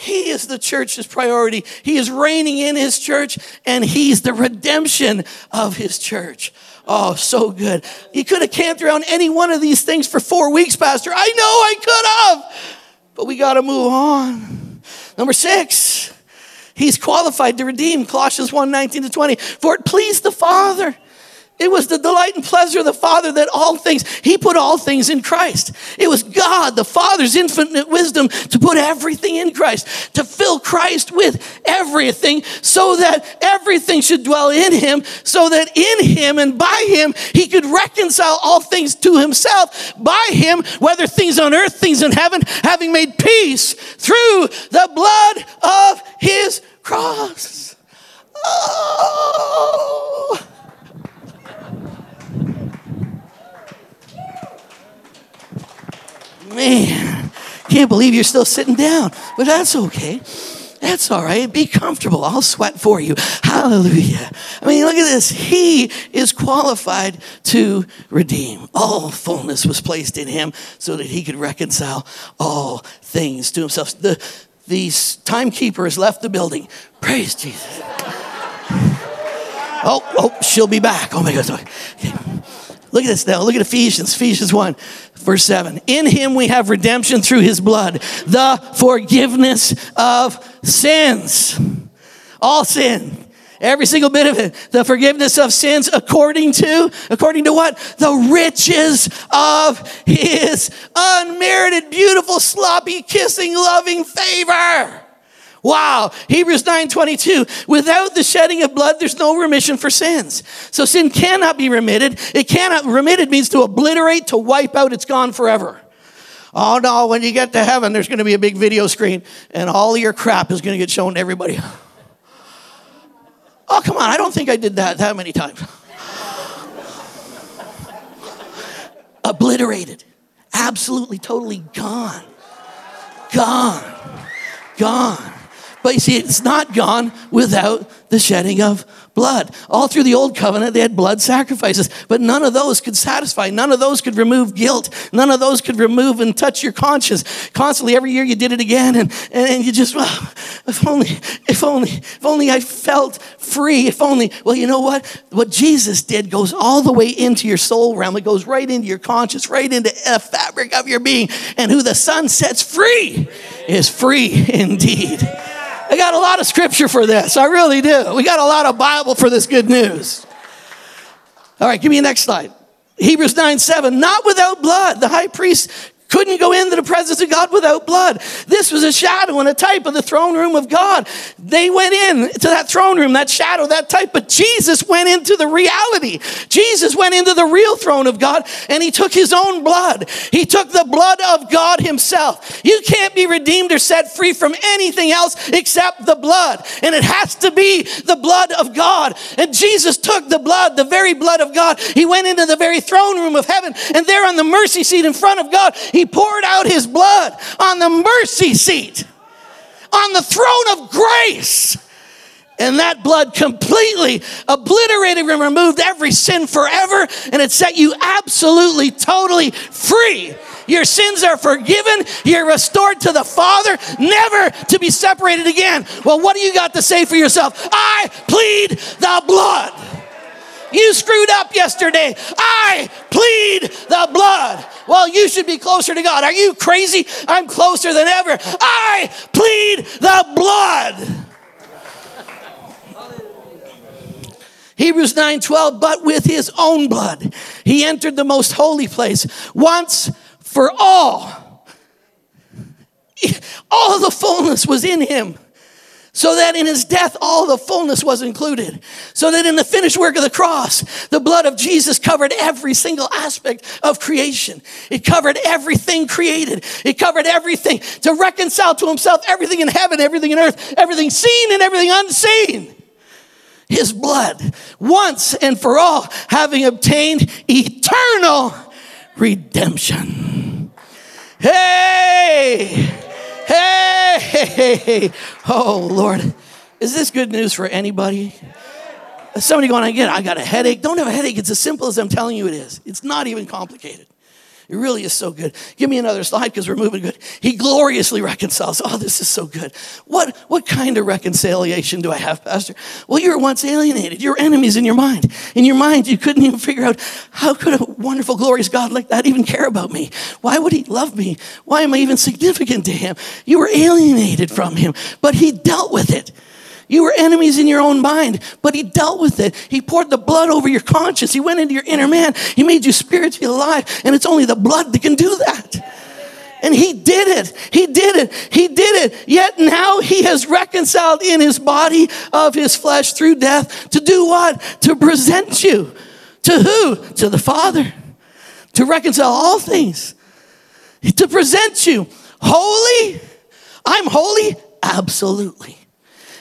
He is the church's priority. He is reigning in his church and he's the redemption of his church. Oh, so good. You could have camped around any one of these things for four weeks, Pastor. I know I could have, but we got to move on. Number six, he's qualified to redeem. Colossians 1 19 to 20. For it pleased the Father it was the delight and pleasure of the Father that all things, He put all things in Christ. It was God, the Father's infinite wisdom to put everything in Christ, to fill Christ with everything so that everything should dwell in Him, so that in Him and by Him He could reconcile all things to Himself. By Him, whether things on earth, things in heaven, having made peace through the blood of His cross. Oh. Man, can't believe you're still sitting down, but that's okay. That's all right. Be comfortable. I'll sweat for you. Hallelujah. I mean, look at this. He is qualified to redeem. All fullness was placed in him so that he could reconcile all things to himself. The, the timekeeper has left the building. Praise Jesus. Oh, oh, she'll be back. Oh my God. Okay. Look at this now. Look at Ephesians, Ephesians 1, verse 7. In him we have redemption through his blood, the forgiveness of sins. All sin. Every single bit of it. The forgiveness of sins according to, according to what? The riches of his unmerited, beautiful, sloppy, kissing, loving favor. Wow. Hebrews 9:22. Without the shedding of blood, there's no remission for sins. So sin cannot be remitted. It cannot remitted means to obliterate, to wipe out, it's gone forever. Oh no, when you get to heaven, there's going to be a big video screen and all your crap is going to get shown to everybody. Oh, come on, I don't think I did that that many times. Obliterated. Absolutely, totally gone. Gone. Gone. But you see, it's not gone without the shedding of blood. All through the old covenant, they had blood sacrifices, but none of those could satisfy. None of those could remove guilt. None of those could remove and touch your conscience. Constantly, every year you did it again, and, and you just, well, if only, if only, if only I felt free. If only, well, you know what? What Jesus did goes all the way into your soul realm. It goes right into your conscience, right into the fabric of your being. And who the Son sets free is free indeed. I got a lot of scripture for this. I really do. We got a lot of Bible for this good news. All right, give me a next slide. Hebrews 9 7. Not without blood. The high priest couldn't go into the presence of God without blood. This was a shadow and a type of the throne room of God. They went in to that throne room, that shadow, that type, but Jesus went into the reality. Jesus went into the real throne of God and he took his own blood. He took the blood of God himself. You can't be redeemed or set free from anything else except the blood. And it has to be the blood of God. And Jesus took the blood, the very blood of God. He went into the very throne room of heaven and there on the mercy seat in front of God, he poured out his blood on the mercy seat, on the throne of grace. And that blood completely obliterated and removed every sin forever, and it set you absolutely, totally free. Your sins are forgiven. You're restored to the Father, never to be separated again. Well, what do you got to say for yourself? I plead the blood. You screwed up yesterday. I plead the blood. Well, you should be closer to God. Are you crazy? I'm closer than ever. I plead the blood. Hebrews 9:12 but with his own blood he entered the most holy place once for all all the fullness was in him so that in his death all the fullness was included. So that in the finished work of the cross, the blood of Jesus covered every single aspect of creation. It covered everything created. It covered everything to reconcile to himself everything in heaven, everything in earth, everything seen and everything unseen. His blood, once and for all, having obtained eternal redemption. Hey! Hey! Oh, Lord. Is this good news for anybody? Somebody going, again, I got a headache. Don't have a headache. It's as simple as I'm telling you it is. It's not even complicated. It really is so good. Give me another slide because we're moving good. He gloriously reconciles. Oh, this is so good. What, what kind of reconciliation do I have, Pastor? Well, you were once alienated. Your enemies in your mind. In your mind, you couldn't even figure out how could a wonderful, glorious God like that even care about me? Why would he love me? Why am I even significant to him? You were alienated from him, but he dealt with it. You were enemies in your own mind, but he dealt with it. He poured the blood over your conscience. He went into your inner man. He made you spiritually alive, and it's only the blood that can do that. And he did it. He did it. He did it. Yet now he has reconciled in his body of his flesh through death to do what? To present you. To who? To the Father. To reconcile all things. To present you holy. I'm holy? Absolutely.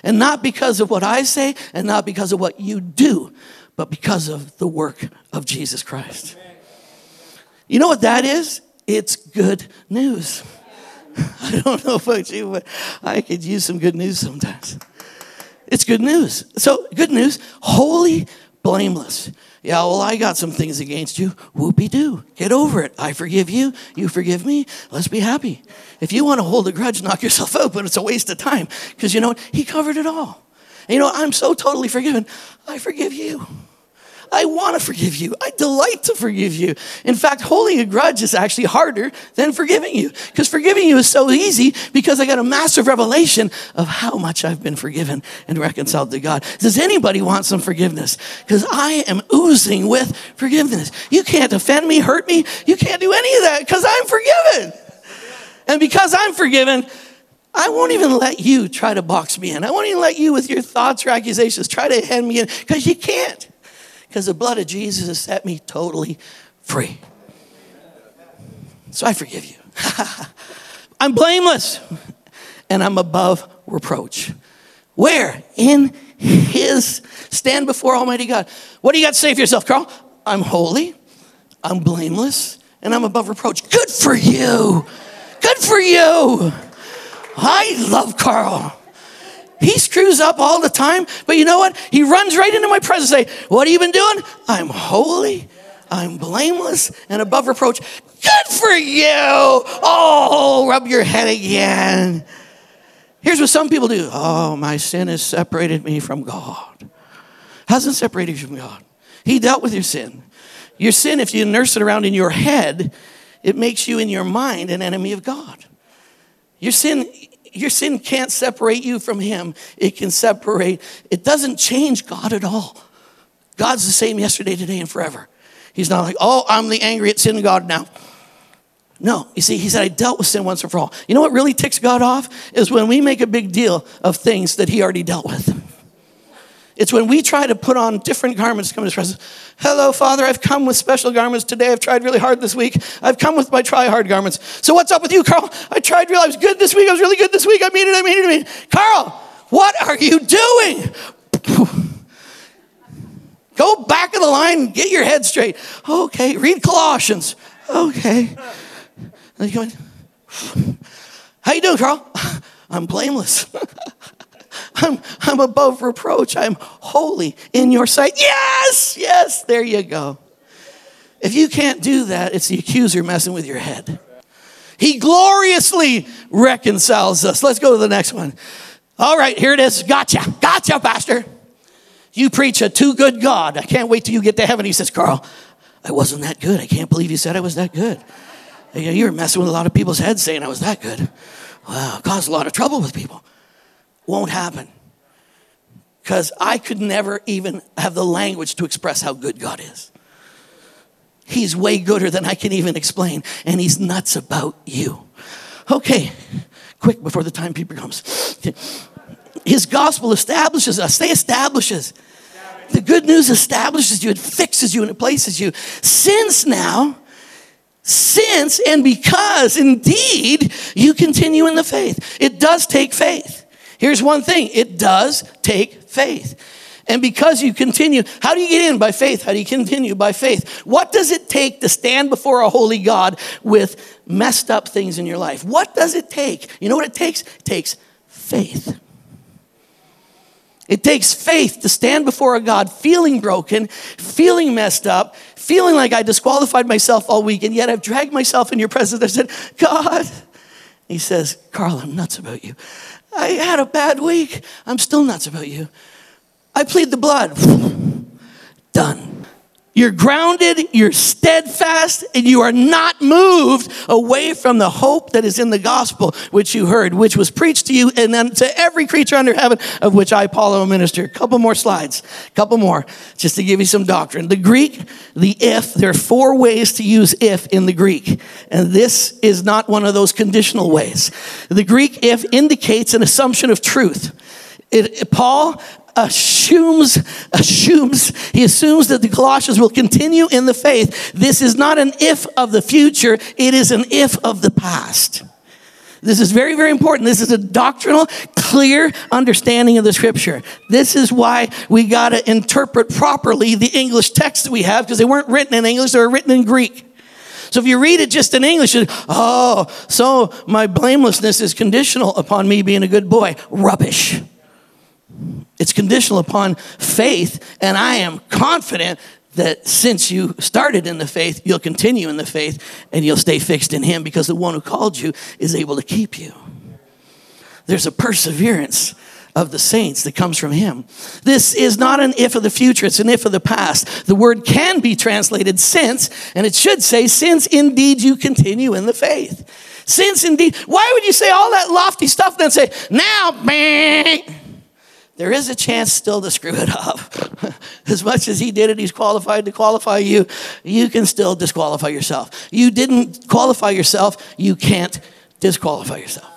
And not because of what I say and not because of what you do, but because of the work of Jesus Christ. You know what that is? It's good news. I don't know about you, but I could use some good news sometimes. It's good news. So, good news, holy, blameless. Yeah, well, I got some things against you. Whoopie doo. Get over it. I forgive you. You forgive me. Let's be happy. If you want to hold a grudge, knock yourself out, but it's a waste of time because you know what? He covered it all. And you know, I'm so totally forgiven. I forgive you. I want to forgive you. I delight to forgive you. In fact, holding a grudge is actually harder than forgiving you because forgiving you is so easy because I got a massive revelation of how much I've been forgiven and reconciled to God. Does anybody want some forgiveness? Because I am oozing with forgiveness. You can't offend me, hurt me. You can't do any of that because I'm forgiven. And because I'm forgiven, I won't even let you try to box me in. I won't even let you, with your thoughts or accusations, try to hand me in because you can't because the blood of Jesus has set me totally free. So I forgive you. I'm blameless and I'm above reproach. Where? In His stand before Almighty God. What do you got to say for yourself, Karl? I'm holy, I'm blameless, and I'm above reproach. Good for you. Good for you. I love Karl. He screws up all the time, but you know what? He runs right into my presence and say, What have you been doing? I'm holy, I'm blameless, and above reproach. Good for you. Oh, rub your head again. Here's what some people do Oh, my sin has separated me from God. Hasn't separated you from God. He dealt with your sin. Your sin, if you nurse it around in your head, it makes you in your mind an enemy of God. Your sin your sin can't separate you from him. It can separate, it doesn't change God at all. God's the same yesterday, today, and forever. He's not like, oh, I'm the angry at sin God now. No, you see, he said, I dealt with sin once and for all. You know what really ticks God off? Is when we make a big deal of things that he already dealt with. It's when we try to put on different garments to come to his presence. Hello, Father, I've come with special garments today. I've tried really hard this week. I've come with my try hard garments. So what's up with you, Karl? I tried really, I was good this week. I was really good this week. I mean it, I mean it, I mean it. Karl, what are you doing? Go back of the line, get your head straight. Okay, read Colossians. Okay. How you doing, Karl? I'm blameless. I'm, I'm above reproach. I'm holy in your sight. Yes, yes, there you go. If you can't do that, it's the accuser messing with your head. He gloriously reconciles us. Let's go to the next one. All right, here it is. Gotcha. Gotcha, Pastor. You preach a too good God. I can't wait till you get to heaven. He says, Karl, I wasn't that good. I can't believe you said I was that good. You were messing with a lot of people's heads saying I was that good. Wow, caused a lot of trouble with people won't happen. Because I could never even have the language to express how good God is. He's way gooder than I can even explain, and He's nuts about you. Okay, quick before the timekeeper comes. His gospel establishes us. They establishes. The good news establishes you, it fixes you, and it places you. Since now, since and because indeed you continue in the faith. It does take faith. Here's one thing it does take faith. And because you continue, how do you get in? By faith. How do you continue? By faith. What does it take to stand before a holy God with messed up things in your life? What does it take? You know what it takes? It takes faith. It takes faith to stand before a God feeling broken, feeling messed up, feeling like I disqualified myself all week, and yet I've dragged myself in your presence. I said, God, he says, Karl, I'm nuts about you. I had a bad week. I'm still nuts about you. I plead the blood. Done. You're grounded, you're steadfast, and you are not moved away from the hope that is in the gospel which you heard, which was preached to you and then to every creature under heaven, of which I, Paul, am a minister. A couple more slides, a couple more, just to give you some doctrine. The Greek, the if, there are four ways to use if in the Greek, and this is not one of those conditional ways. The Greek if indicates an assumption of truth. It, Paul assumes, assumes, he assumes that the Colossians will continue in the faith. This is not an if of the future, it is an if of the past. This is very, very important. This is a doctrinal, clear understanding of the scripture. This is why we got to interpret properly the English text that we have because they weren't written in English, they were written in Greek. So if you read it just in English, oh, so my blamelessness is conditional upon me being a good boy. Rubbish. It's conditional upon faith, and I am confident that since you started in the faith, you'll continue in the faith and you'll stay fixed in Him because the one who called you is able to keep you. There's a perseverance of the saints that comes from Him. This is not an if of the future, it's an if of the past. The word can be translated since, and it should say, since indeed you continue in the faith. Since indeed, why would you say all that lofty stuff and then say, now, bang? There is a chance still to screw it up. as much as he did it, he's qualified to qualify you. You can still disqualify yourself. You didn't qualify yourself, you can't disqualify yourself.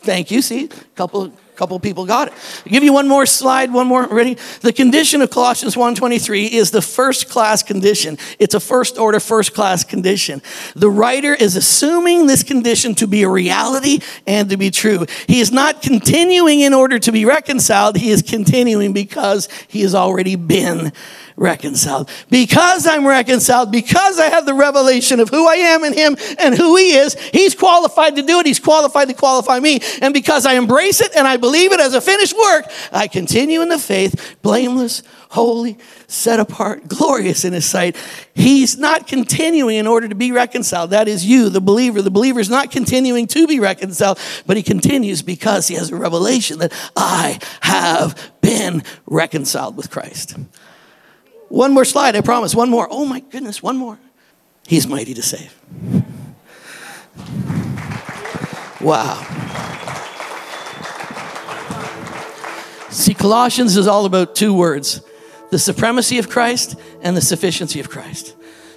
Thank you. See, a couple couple people got it. I'll give you one more slide, one more. Ready? The condition of Colossians 1:23 is the first class condition. It's a first order, first class condition. The writer is assuming this condition to be a reality and to be true. He is not continuing in order to be reconciled. He is continuing because he has already been reconciled. Because I'm reconciled, because I have the revelation of who I am in Him and who He is, He's qualified to do it. He's qualified to qualify me. And because I embrace it and I believe it as a finished work, I continue in the faith, blameless, holy, set apart, glorious in His sight. He's not continuing in order to be reconciled. That is you, the believer. The believer is not continuing to be reconciled, but he continues because he has a revelation that I have been reconciled with Christ. One more slide, I promise. One more. Oh my goodness, one more. He's mighty to save. Wow. See, Colossians is all about two words the supremacy of Christ and the sufficiency of Christ.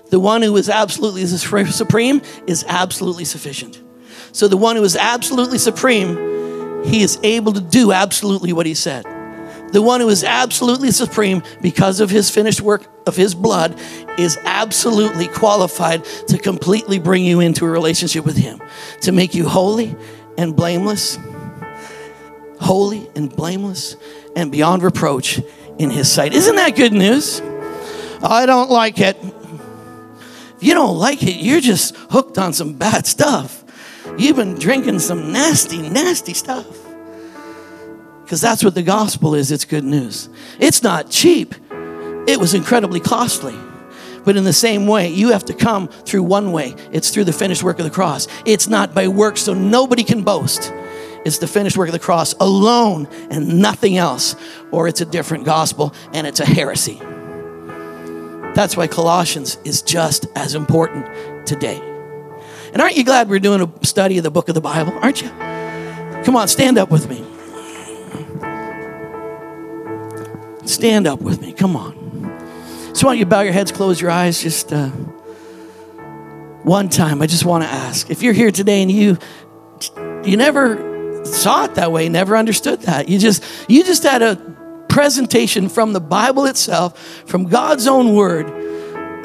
The one who is absolutely supreme is absolutely sufficient. So, the one who is absolutely supreme, he is able to do absolutely what he said the one who is absolutely supreme because of his finished work of his blood, is absolutely qualified to completely bring you into a relationship with him, to make you holy and blameless, holy and blameless, and beyond reproach in his sight. Isn't that good news? I don't like it. If you don't like it, you're just hooked on some bad stuff. You've been drinking some nasty, nasty stuff. Because that's what the gospel is it's good news. It's not cheap, it was incredibly costly. But in the same way, you have to come through one way it's through the finished work of the cross. It's not by works, so nobody can boast. It's the finished work of the cross alone and nothing else, or it's a different gospel and it's a heresy. That's why Colossians is just as important today. And aren't you glad we're doing a study of the book of the Bible? Aren't you? Come on, stand up with me. Stand up with me. Come on. So, why don't you bow your heads, close your eyes, just uh, one time. I just want to ask if you're here today and you you never saw it that way, never understood that. You just you just had a presentation from the Bible itself, from God's own word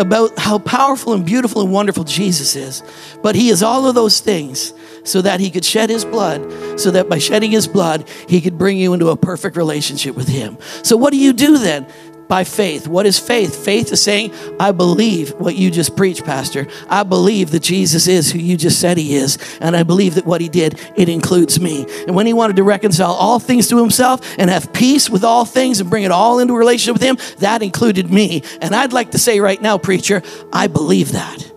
about how powerful and beautiful and wonderful Jesus is. But he is all of those things so that he could shed his blood, so that by shedding his blood, he could bring you into a perfect relationship with him. So, what do you do then? By faith. What is faith? Faith is saying, I believe what you just preached, Pastor. I believe that Jesus is who you just said he is. And I believe that what he did, it includes me. And when he wanted to reconcile all things to himself and have peace with all things and bring it all into relationship with him, that included me. And I'd like to say right now, preacher, I believe that.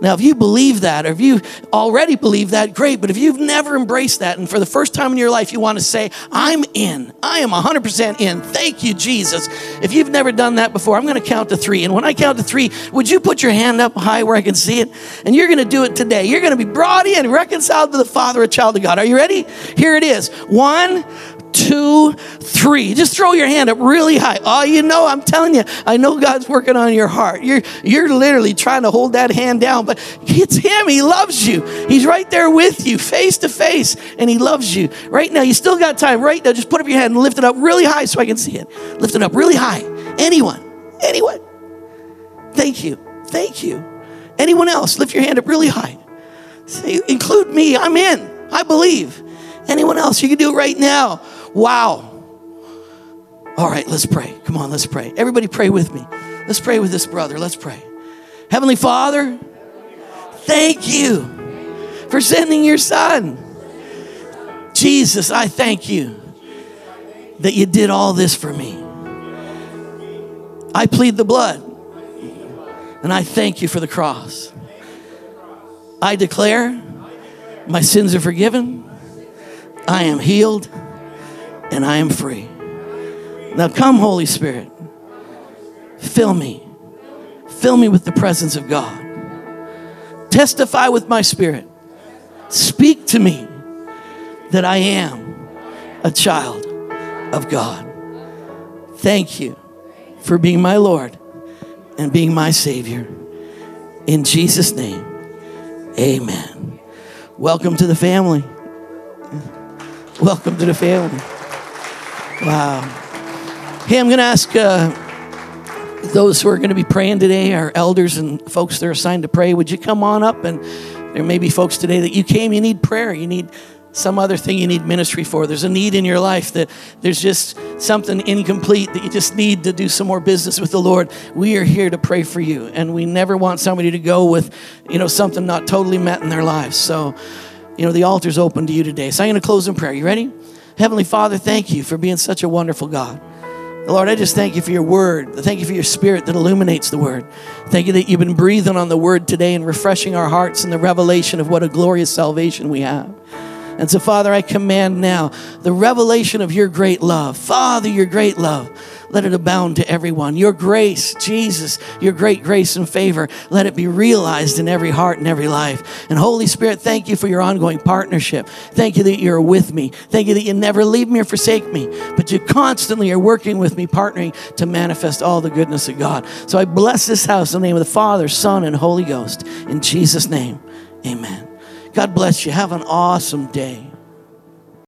Now, if you believe that, or if you already believe that, great. But if you've never embraced that, and for the first time in your life, you want to say, I'm in, I am 100% in. Thank you, Jesus. If you've never done that before, I'm going to count to three. And when I count to three, would you put your hand up high where I can see it? And you're going to do it today. You're going to be brought in, reconciled to the Father, a child of God. Are you ready? Here it is. One, two, three. Just throw your hand up really high. Oh, you know, I'm telling you, I know God's working on your heart. You're, you're literally trying to hold that hand down, but it's Him. He loves you. He's right there with you, face to face, and He loves you. Right now, you still got time. Right now, just put up your hand and lift it up really high so I can see it. Lift it up really high. Anyone, anyone. Thank you. Thank you. Anyone else, lift your hand up really high. Say, include me. I'm in. I believe. Anyone else, you can do it right now. Wow. All right, let's pray. Come on, let's pray. Everybody pray with me. Let's pray with this brother. Let's pray. Heavenly Father, thank you for sending your son. Jesus, I thank you that you did all this for me. I plead the blood and I thank you for the cross. I declare my sins are forgiven, I am healed and I am free. Now come, Holy Spirit. Fill me. Fill me with the presence of God. Testify with my spirit. Speak to me that I am a child of God. Thank you for being my Lord and being my Savior. In Jesus' name, amen. Welcome to the family. Welcome to the family. Wow. Hey, I'm going to ask uh, those who are going to be praying today, our elders and folks that are assigned to pray, would you come on up? And there may be folks today that you came, you need prayer, you need some other thing you need ministry for. There's a need in your life that there's just something incomplete that you just need to do some more business with the Lord. We are here to pray for you, and we never want somebody to go with, you know, something not totally met in their lives. So, you know, the altar's open to you today. So I'm going to close in prayer. You ready? Heavenly Father, thank you for being such a wonderful God. Lord, I just thank you for your word. Thank you for your spirit that illuminates the word. Thank you that you've been breathing on the word today and refreshing our hearts in the revelation of what a glorious salvation we have. And so, Father, I command now the revelation of your great love. Father, your great love let it abound to everyone. Your grace, Jesus, your great grace and favor, let it be realized in every heart and every life. And Holy Spirit, thank you for your ongoing partnership. Thank you that you're with me. Thank you that you never leave me or forsake me, but you constantly are working with me, partnering to manifest all the goodness of God. So I bless this house in the name of the Father, Son, and Holy Ghost. In Jesus' name, amen. God bless you. Have an awesome day.